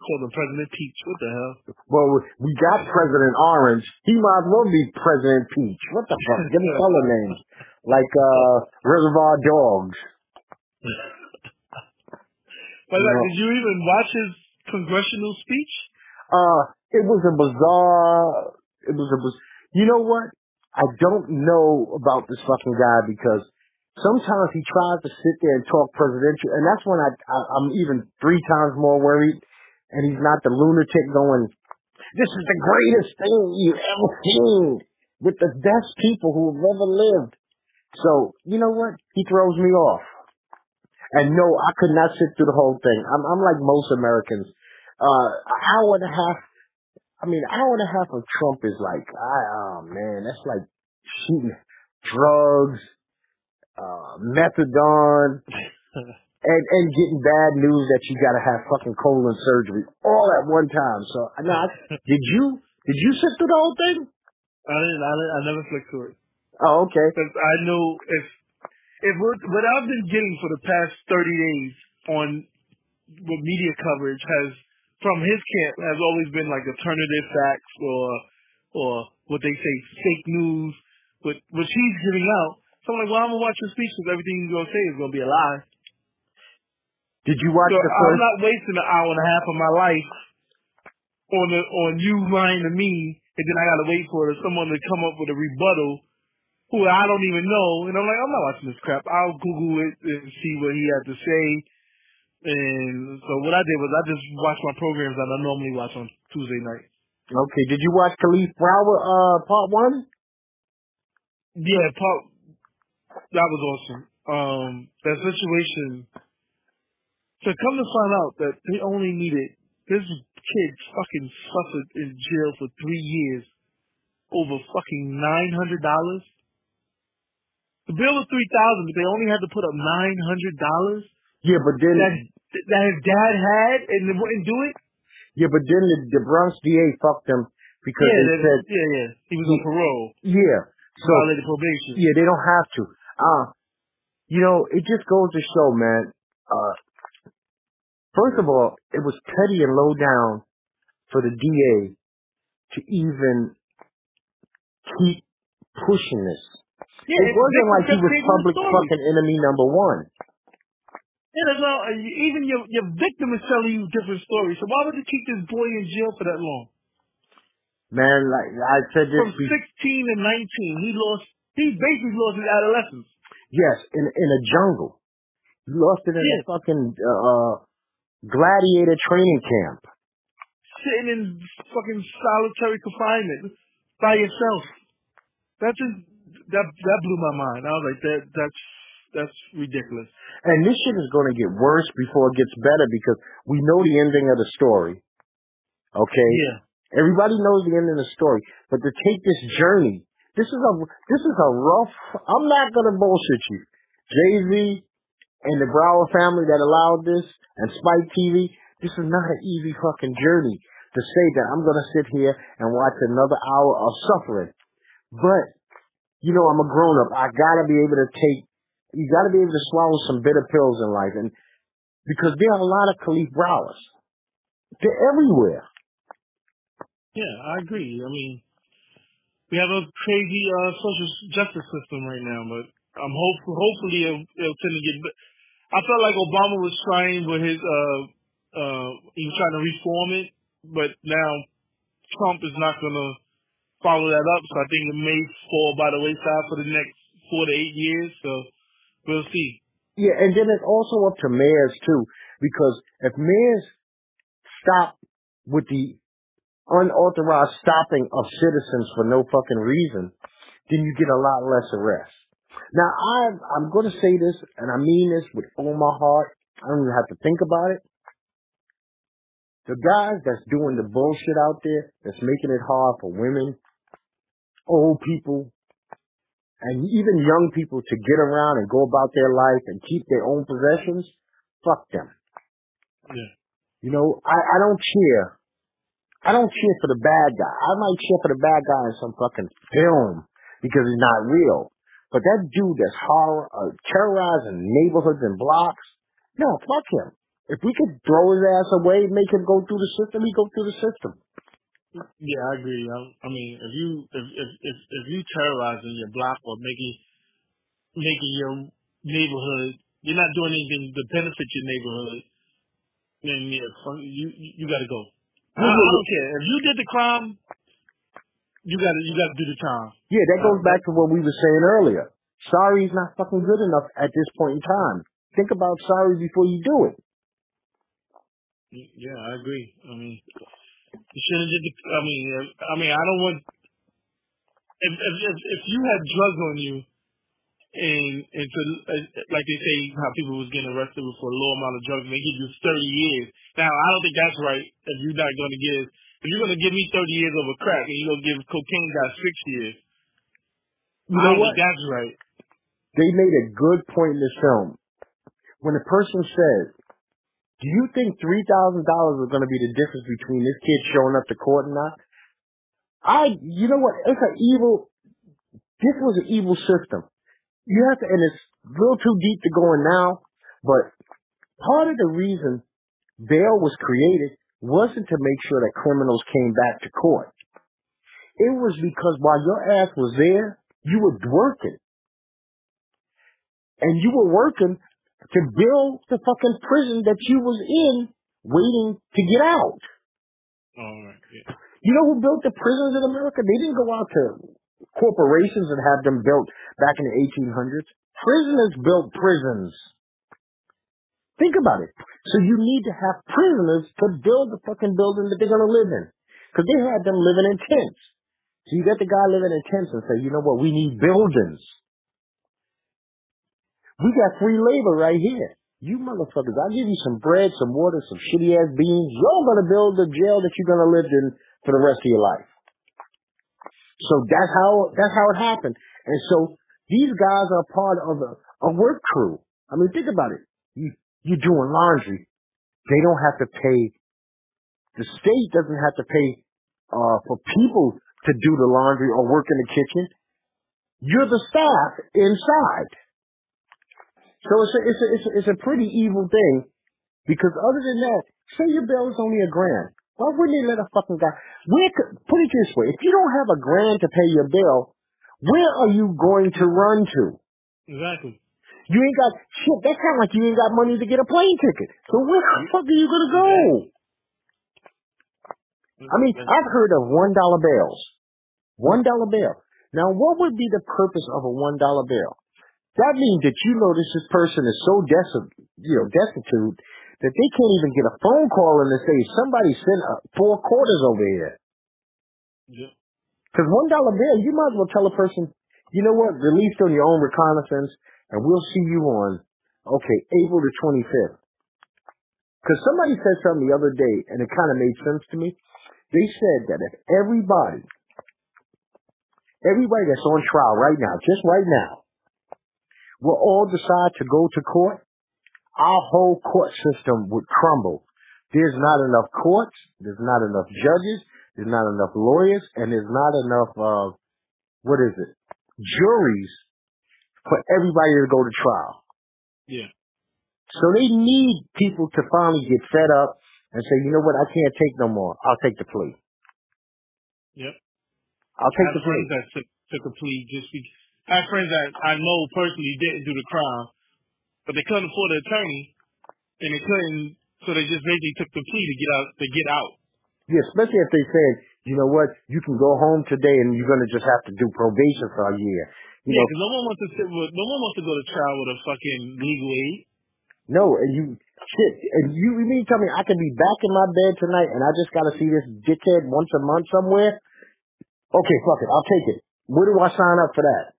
Call him President Peach. What the hell? Well, we got President Orange. He might as well be President Peach. What the fuck? Give him color names like uh Reservoir Dogs. But like, No. did you even watch his congressional speech? Uh, it was a bizarre. It was a. biz- You know what? I don't know about this fucking guy because sometimes he tries to sit there and talk presidential, and that's when I, I I'm even three times more worried. And he's not the lunatic going. This is the greatest thing you've ever seen with the best people who have ever lived. So you know what? He throws me off. And no, I could not sit through the whole thing. I'm I'm like most Americans. Uh, an hour and a half. I mean, an hour and a half of Trump is like, I, oh man, that's like shooting drugs, uh, methadone, [laughs] and and getting bad news that you got to have fucking colon surgery all at one time. So, now, did you did you sit through the whole thing? I didn't. I, didn't, I never flicked through it Oh, okay. because I know if if what, what I've been getting for the past thirty days on what media coverage has from his camp has always been like alternative facts or or what they say fake news, what what he's giving out. So I'm like, well, I'm gonna watch the speech because everything he's gonna say is gonna be a lie. Did you watch So the I'm not wasting an hour and a half of my life on the on you lying to me, and then I gotta wait for someone to come up with a rebuttal who I don't even know, and I'm like, I'm not watching this crap. I'll Google it and see what he had to say. And so what I did was I just watched my programs that I normally watch on Tuesday night. Okay. Did you watch Kalief Browder uh part one? Yeah, part that was awesome. Um, that situation. To come to find out that they only needed this kid fucking suffered in jail for three years over fucking nine hundred dollars. The bill was three thousand, but they only had to put up nine hundred dollars. Yeah, but then that that his dad had and they wouldn't do it. Yeah, but then the, the Bronx DA fucked him because yeah, they, they, said yeah, yeah, he was on parole. Yeah, so violated probation. Yeah, they don't have to. Uh you know, it just goes to show, man. Uh First of all, it was petty and low down for the DA to even keep pushing this. Yeah, it wasn't like he was public fucking enemy number one. Yeah, that's well. Even your your victim is telling you different stories. So why would you keep this boy in jail for that long? Man, like I said, this from sixteen to nineteen, he lost. He basically lost his adolescence. Yes, in in a jungle. He lost it in yeah. a fucking uh, gladiator training camp. Sitting in fucking solitary confinement by yourself. That just that that blew my mind. I was like, that that's that's ridiculous. And this shit is going to get worse before it gets better because we know the ending of the story. Okay. Yeah. Everybody knows the ending of the story, but to take this journey, this is a this is a rough. I'm not gonna bullshit you. Jay Z and the Browder family that allowed this and Spike TV, this is not an easy fucking journey to say that I'm going to sit here and watch another hour of suffering. But, you know, I'm a grown up. I got to be able to take, you got to be able to swallow some bitter pills in life. And because there are a lot of Kalief Browders. They're everywhere. Yeah, I agree. I mean, we have a crazy uh, social justice system right now, but I'm hopeful. Hopefully, it'll, it'll tend to get. I felt like Obama was trying with his. uh uh He was trying to reform it, but now Trump is not going to follow that up. So I think it may fall by the wayside for the next four to eight years. So we'll see. Yeah, and then it's also up to mayors too, because if mayors stop with the unauthorized stopping of citizens for no fucking reason, then you get a lot less arrests. Now, I'm, I'm going to say this, and I mean this with all my heart. I don't even have to think about it. The guys that's doing the bullshit out there, that's making it hard for women, old people, and even young people to get around and go about their life and keep their own possessions, fuck them. Yeah. You know, I, I don't cheer. I don't cheer for the bad guy. I might cheer for the bad guy in some fucking film because he's not real. But that dude that's horror, uh, terrorizing neighborhoods and blocks, no, fuck him. If we could throw his ass away, make him go through the system, he go through the system. Yeah, I agree. I, I mean, if you if if if, if you terrorizing your block or making making your neighborhood, you're not doing anything to benefit your neighborhood. Then yeah, you you got to go. I, I don't care if you did the crime. You got to you got to do the time. Yeah, that goes uh, back to what we were saying earlier. Sorry is not fucking good enough at this point in time. Think about sorry before you do it. Yeah, I agree. I mean, you shouldn't just. I mean, I mean, I don't want. If if if, you had drugs on you, and and to uh, like they say how people was getting arrested for a low amount of drugs, and they give you thirty years. Now, I don't think that's right. If you're not going to give if you're gonna give me 30 years over crack and you're gonna give cocaine guy six years, you know what? that's right. They made a good point in this film. When the person says, do you think $3,000 is going to be the difference between this kid showing up to court or not? I, you know what? It's an evil, this was an evil system. You have to, and it's a little too deep to go in now, but part of the reason bail was created wasn't to make sure that criminals came back to court. It was because while your ass was there, you were working. And you were working to build the fucking prison that you was in waiting to get out. All right. Yeah. You know who built the prisons in America? They didn't go out to corporations and have them built back in the 1800s. Prisoners built prisons. Think about it. So you need to have prisoners to build the fucking building that they're going to live in. Because they had them living in tents. So you got the guy living in tents and say, you know what, we need buildings. We got free labor right here. You motherfuckers, I'll give you some bread, some water, some shitty ass beans. You're gonna build the jail that you're gonna live in for the rest of your life. So that's how that's how it happened. And so these guys are part of a, a work crew. I mean, think about it. You you're doing laundry. They don't have to pay. The state doesn't have to pay uh, for people to do the laundry or work in the kitchen. You're the staff inside. So it's a, it's a, it's a, it's a pretty evil thing because other than that, say your bill is only a grand. Why wouldn't they let a fucking guy? Where could, put it this way: if you don't have a grand to pay your bill, where are you going to run to? Exactly. You ain't got shit. That sounds like you ain't got money to get a plane ticket. So where the fuck are you gonna go? I mean, I've heard of one dollar bills. One dollar bill. Now, what would be the purpose of a one dollar bill? That means that you notice this person is so desolate, you know, destitute that they can't even get a phone call and they say somebody sent uh, four quarters over here. Yeah. Because one dollar bill, you might as well tell a person, you know what, released on your own reconnaissance, and we'll see you on, okay, April the 25th. Because somebody said something the other day, and it kind of made sense to me. They said that if everybody, everybody that's on trial right now, just right now, will all decide to go to court, our whole court system would crumble. There's not enough courts, there's not enough judges, there's not enough lawyers, and there's not enough, uh, what is it, juries for everybody to go to trial. Yeah. So they need people to finally get fed up and say, you know what, I can't take no more. I'll take the plea. Yep. I'll take I the plea. that took, took a plea just because. I have friends that I know personally didn't do the crime, but they couldn't afford an attorney, and they couldn't, so they just basically took the plea to get out. To get out. Yeah, especially if they said, you know what, you can go home today and you're going to just have to do probation for a year. You Yeah, know, because no one wants to sit with, no one wants to go to trial with a fucking legal aid. no, and you, shit, and you, you mean tell me I can be back in my bed tonight and I just got to see this dickhead once a month somewhere? Okay, fuck it, I'll take it. Where do I sign up for that?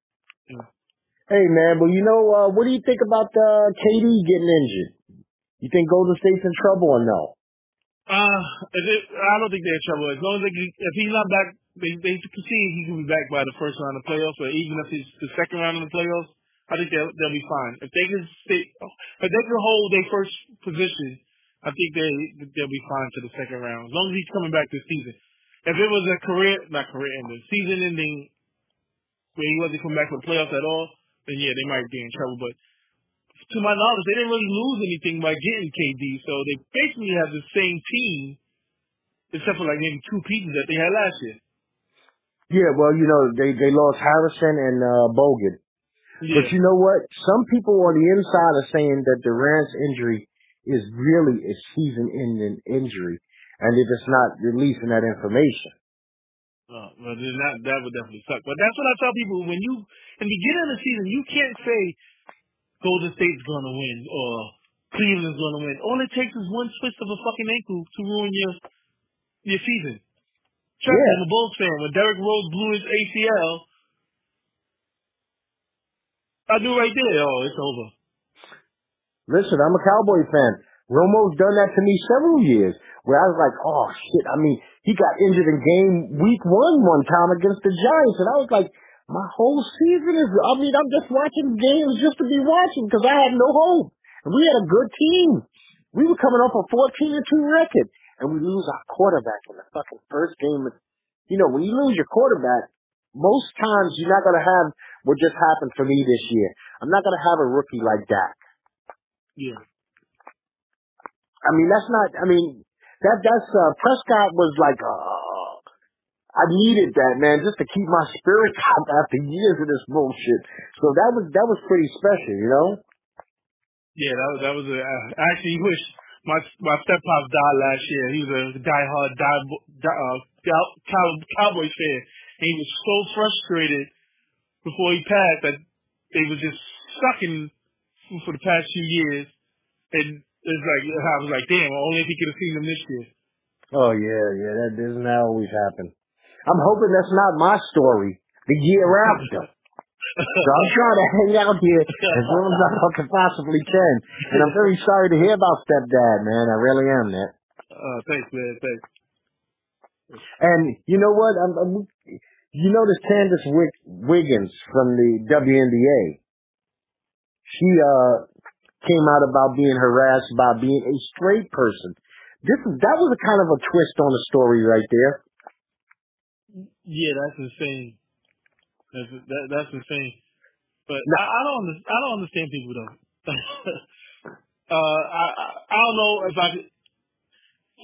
Hey man, but you know, uh, what do you think about, uh, KD getting injured? You think Golden State's in trouble or no? Uh, it, I don't think they're in trouble. As long as they, if he's not back, they they can see he can be back by the first round of playoffs, or even if it's the second round of the playoffs. I think they'll they'll be fine. If they can stay, if they can hold their first position, I think they they'll be fine to the second round. As long as he's coming back this season. If it was a career, not career ending, season ending, where he wasn't coming back for the playoffs at all, then yeah, they might be in trouble. But to my knowledge, they didn't really lose anything by getting KD, so they basically have the same team, except for like maybe two pieces that they had last year. Yeah, well, you know, they, they lost Harrison and, uh, Bogut. Yeah. But you know what? Some people on the inside are saying that Durant's injury is really a season-ending injury, and they're just not releasing that information. Oh, well, then that that would definitely suck. But that's what I tell people when you in the beginning of the season, you can't say Golden State's gonna win or Cleveland's gonna win. All it takes is one twist of a fucking ankle to ruin your your season. Trust me, I'm a Bulls fan. When Derrick Rose blew his ACL, I knew right there, oh, it's over. Listen, I'm a Cowboy fan. Romo's done that to me several years, where I was like, oh shit. I mean, he got injured in game week one one time against the Giants, and I was like, my whole season is. I mean, I'm just watching games just to be watching because I had no hope. And we had a good team. We were coming off a 14 and two record, and we lose our quarterback in the fucking first game. You know, when you lose your quarterback, most times you're not gonna have what just happened for me this year. I'm not gonna have a rookie like Dak. Yeah. I mean, that's not. I mean, that that's uh, Prescott was like. Uh, I needed that man just to keep my spirits up after years of this bullshit. So that was that was pretty special, you know. Yeah, that was that was a. I actually wish my my step died last year. He was a diehard die, die, uh, cow, cow, Cowboys fan, and he was so frustrated before he passed that they were just sucking for the past few years, and it's like I was like, damn, only if he could have seen them this year. Oh yeah, yeah. That doesn't that always happen. I'm hoping that's not my story the year after. so I'm trying to hang out here as long as I can possibly can. And I'm very sorry to hear about stepdad, man. I really am, man. Uh, thanks, man. Thanks. And you know what? I'm, I'm, you notice Candace Wig- Wiggins from the WNBA. She uh came out about being harassed by being a straight person. This that was a kind of a twist on the story right there. Yeah, that's insane. That's that, that's insane. But I, I don't I don't understand people though. [laughs] uh, I, I I don't know if I could.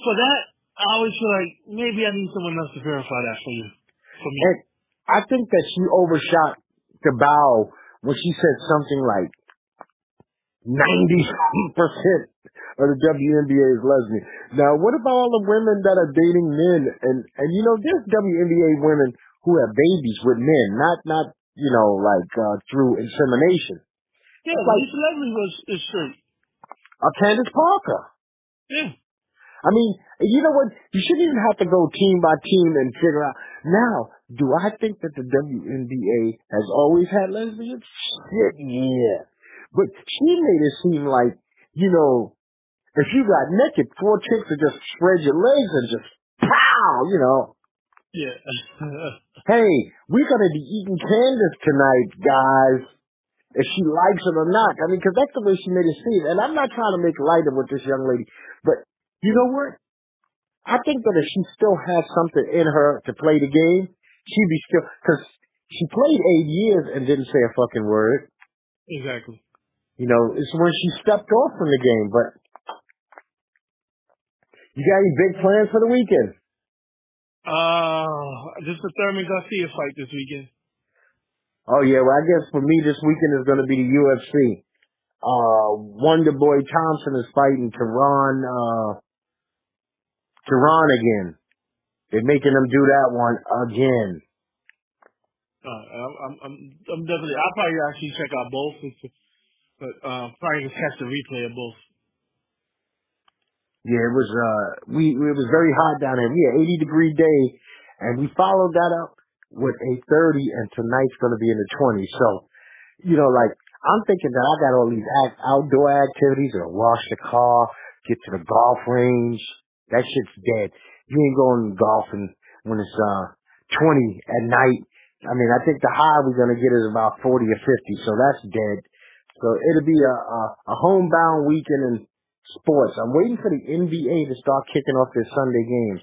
For that, I always feel like maybe I need someone else to verify that for you. For me. And I think that she overshot the bow when she said something like ninety percent of the WNBA is lesbian. Now, what about all the women that are dating men? And and you know, there's WNBA women who have babies with men, not not you know like uh, through insemination. yeah, like- Lisa Leslie was is straight. Uh, Candace Parker. Yeah. I mean, you know what? You shouldn't even have to go team by team and figure out. Now, do I think that the WNBA has always had lesbians? Shit, yeah. But she made it seem like, you know, if you got naked, four chicks would just spread your legs and just pow, you know. Yeah. [laughs] Hey, we're gonna be eating Candace tonight, guys. If she likes it or not. I mean, 'cause that's the way she made it seem. And I'm not trying to make light of with this young lady, but you know what? I think that if she still has something in her to play the game, she'd be still, cause she played eight years and didn't say a fucking word. exactly. You know, it's when she stepped off from the game, but you got any big plans for the weekend? Uh, just the Thurman Garcia fight this weekend. Oh yeah, well I guess for me this weekend is gonna be the UFC. Uh, Wonder Boy Thompson is fighting Tyron, uh, Tyron again. They're making him do that one again. Uh, I'm, I'm, I'm, I'm definitely. I'll probably actually check out both, [laughs] but uh, probably just catch the replay of both. Yeah, it was, uh, we, it was very hot down there. We had 80 degree day and we followed that up with a 30 and tonight's going to be in the 20s. So, you know, like, I'm thinking that I got all these act, outdoor activities, or wash the car, get to the golf range. That shit's dead. You ain't going golfing when it's, uh, 20 at night. I mean, I think the high we're going to get is about 40 or 50, so that's dead. So it'll be a, a, a homebound weekend in sports. I'm waiting for the NBA to start kicking off their Sunday games.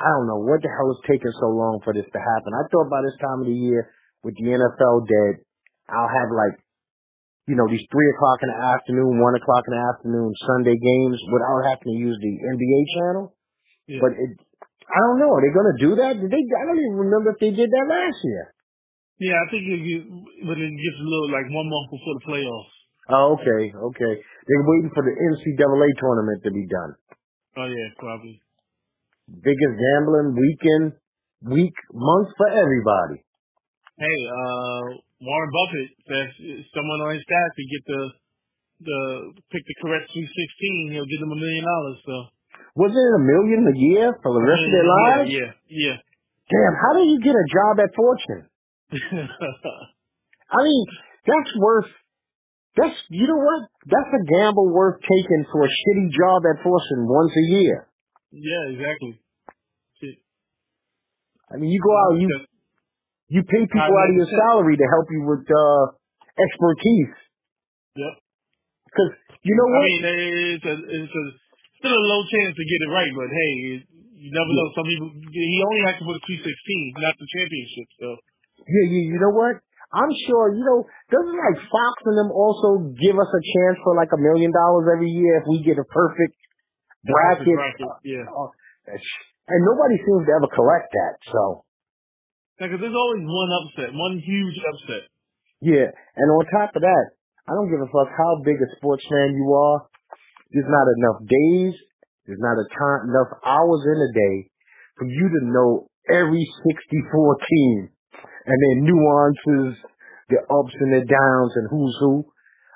I don't know what the hell is taking so long for this to happen. I thought by this time of the year, with the NFL dead, I'll have like, you know, these three o'clock in the afternoon, one o'clock in the afternoon Sunday games without having to use the NBA channel. Yeah. But it, I don't know. Are they going to do that? Did they? I don't even remember if they did that last year. Yeah, I think it but it gets a little like one month before the playoffs. Oh, okay, okay. They're waiting for the NCAA tournament to be done. Oh yeah, probably. Biggest gambling weekend, week, month for everybody. Hey, uh, Warren Buffett says someone on his staff could get the the pick the correct Sweet 16, he'll give them a million dollars. So Wasn't it a million a year for the rest of their lives? Yeah, yeah. Damn, how do you get a job at Fortune? [laughs] I mean, that's worth, that's, you know what? That's a gamble worth taking for a shitty job at Fortune once a year. yeah, exactly. Shit. I mean, you go out, you, you pay people out of your [laughs] salary to help you with, uh, expertise. Yep. Cause, you know what? I mean, it's a, it's a still a low chance to get it right, but hey, you never know. Some people he only has to put a Sweet 16, not the championship. So Yeah, you, you know what? I'm sure, you know, doesn't like Fox and them also give us a chance for like a million dollars every year if we get a perfect bracket? bracket, yeah. Uh, and nobody seems to ever collect that, so. Because there's always one upset, one huge upset. Yeah, and on top of that, I don't give a fuck how big a sports fan you are. There's not enough days, there's not a time, enough hours in a day for you to know every 64 team and their nuances, their ups and their downs and who's who.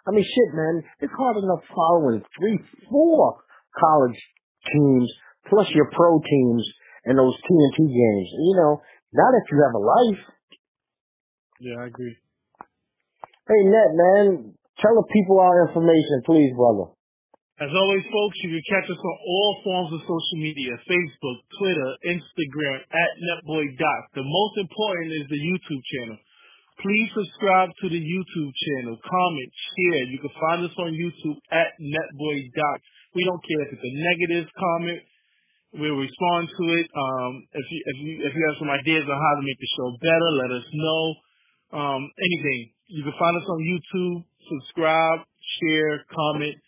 I mean, shit, man, it's hard enough following three, four college teams plus your pro teams and those TNT games. You know, Not if you have a life. Yeah, I agree. Hey, Net, man, tell the people our information, please, brother. As always, folks, you can catch us on all forms of social media, Facebook, Twitter, Instagram, at NetBoyDoc. The most important is the YouTube channel. Please subscribe to the YouTube channel, comment, share. You can find us on YouTube at NetBoyDoc. We don't care if it's a negative comment. We'll respond to it. Um, if you if you if you have some ideas on how to make the show better, let us know. Um, anything. You can find us on YouTube. Subscribe, share, comment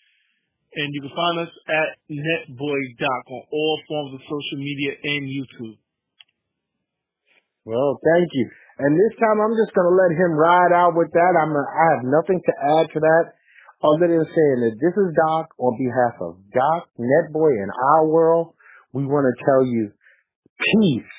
and you can find us at NetBoyDoc on all forms of social media and YouTube. Well, thank you. And this time I'm just going to let him ride out with that. I'm I have nothing to add to that other than saying that this is Doc on behalf of Doc, Netboy, and our world. We want to tell you peace.